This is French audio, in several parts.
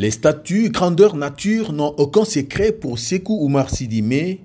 Les statues grandeur nature n'ont aucun secret pour Sekou Oumar Sidimé.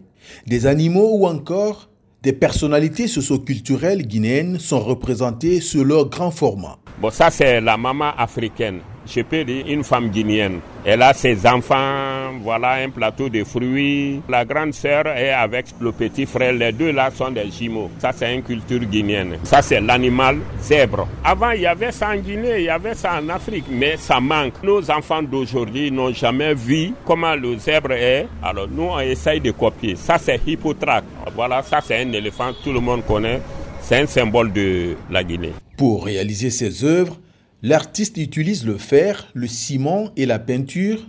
Des animaux ou encore des personnalités socioculturelles guinéennes sont représentées sur leur grand format. Bon, ça c'est la maman africaine je peux dire une femme guinéenne. Elle a ses enfants, voilà un plateau de fruits. La grande sœur est avec le petit frère. Les deux là sont des jumeaux. Ça, c'est une culture guinéenne. Ça, c'est l'animal zèbre. Avant, il y avait ça en Guinée, il y avait ça en Afrique, mais ça manque. Nos enfants d'aujourd'hui n'ont jamais vu comment le zèbre est. Alors, nous, on essaye de copier. Ça, c'est Hippotraque. Voilà, ça, c'est un éléphant, tout le monde connaît. C'est un symbole de la Guinée. Pour réaliser ces œuvres, L'artiste utilise le fer, le ciment et la peinture,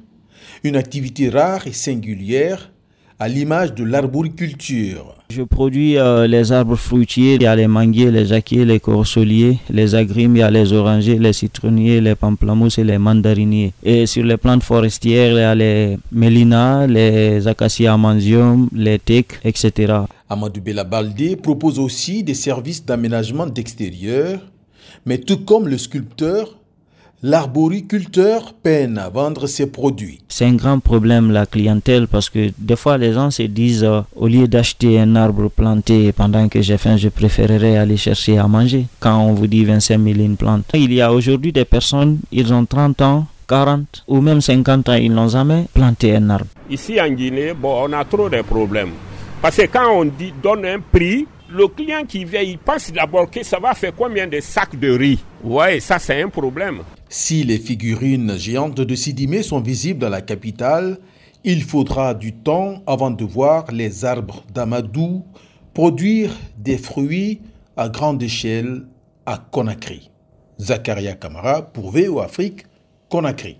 une activité rare et singulière à l'image de l'arboriculture. Je produis euh, les arbres fruitiers, il y a les manguiers, les jacquiers, les corsoliers, les agrimes, il y a les orangers, les citronniers, les pamplemousses et les mandariniers. Et sur les plantes forestières, il y a les mélinas, les acacias amansium, les tecs, etc. Amadou Belabalde propose aussi des services d'aménagement d'extérieur mais tout comme le sculpteur, l'arboriculteur peine à vendre ses produits. C'est un grand problème la clientèle parce que des fois les gens se disent euh, au lieu d'acheter un arbre planté pendant que j'ai faim, je préférerais aller chercher à manger. Quand on vous dit 25 000 une plante. Il y a aujourd'hui des personnes, ils ont 30 ans, 40 ou même 50 ans, ils n'ont jamais planté un arbre. Ici en Guinée, bon, on a trop de problèmes. Parce que quand on dit, donne un prix, le client qui vient, il pense d'abord que ça va faire combien de sacs de riz? Ouais, ça c'est un problème. Si les figurines géantes de Sidimé sont visibles dans la capitale, il faudra du temps avant de voir les arbres d'Amadou produire des fruits à grande échelle à Conakry. Zakaria Kamara pour VO Afrique, Conakry.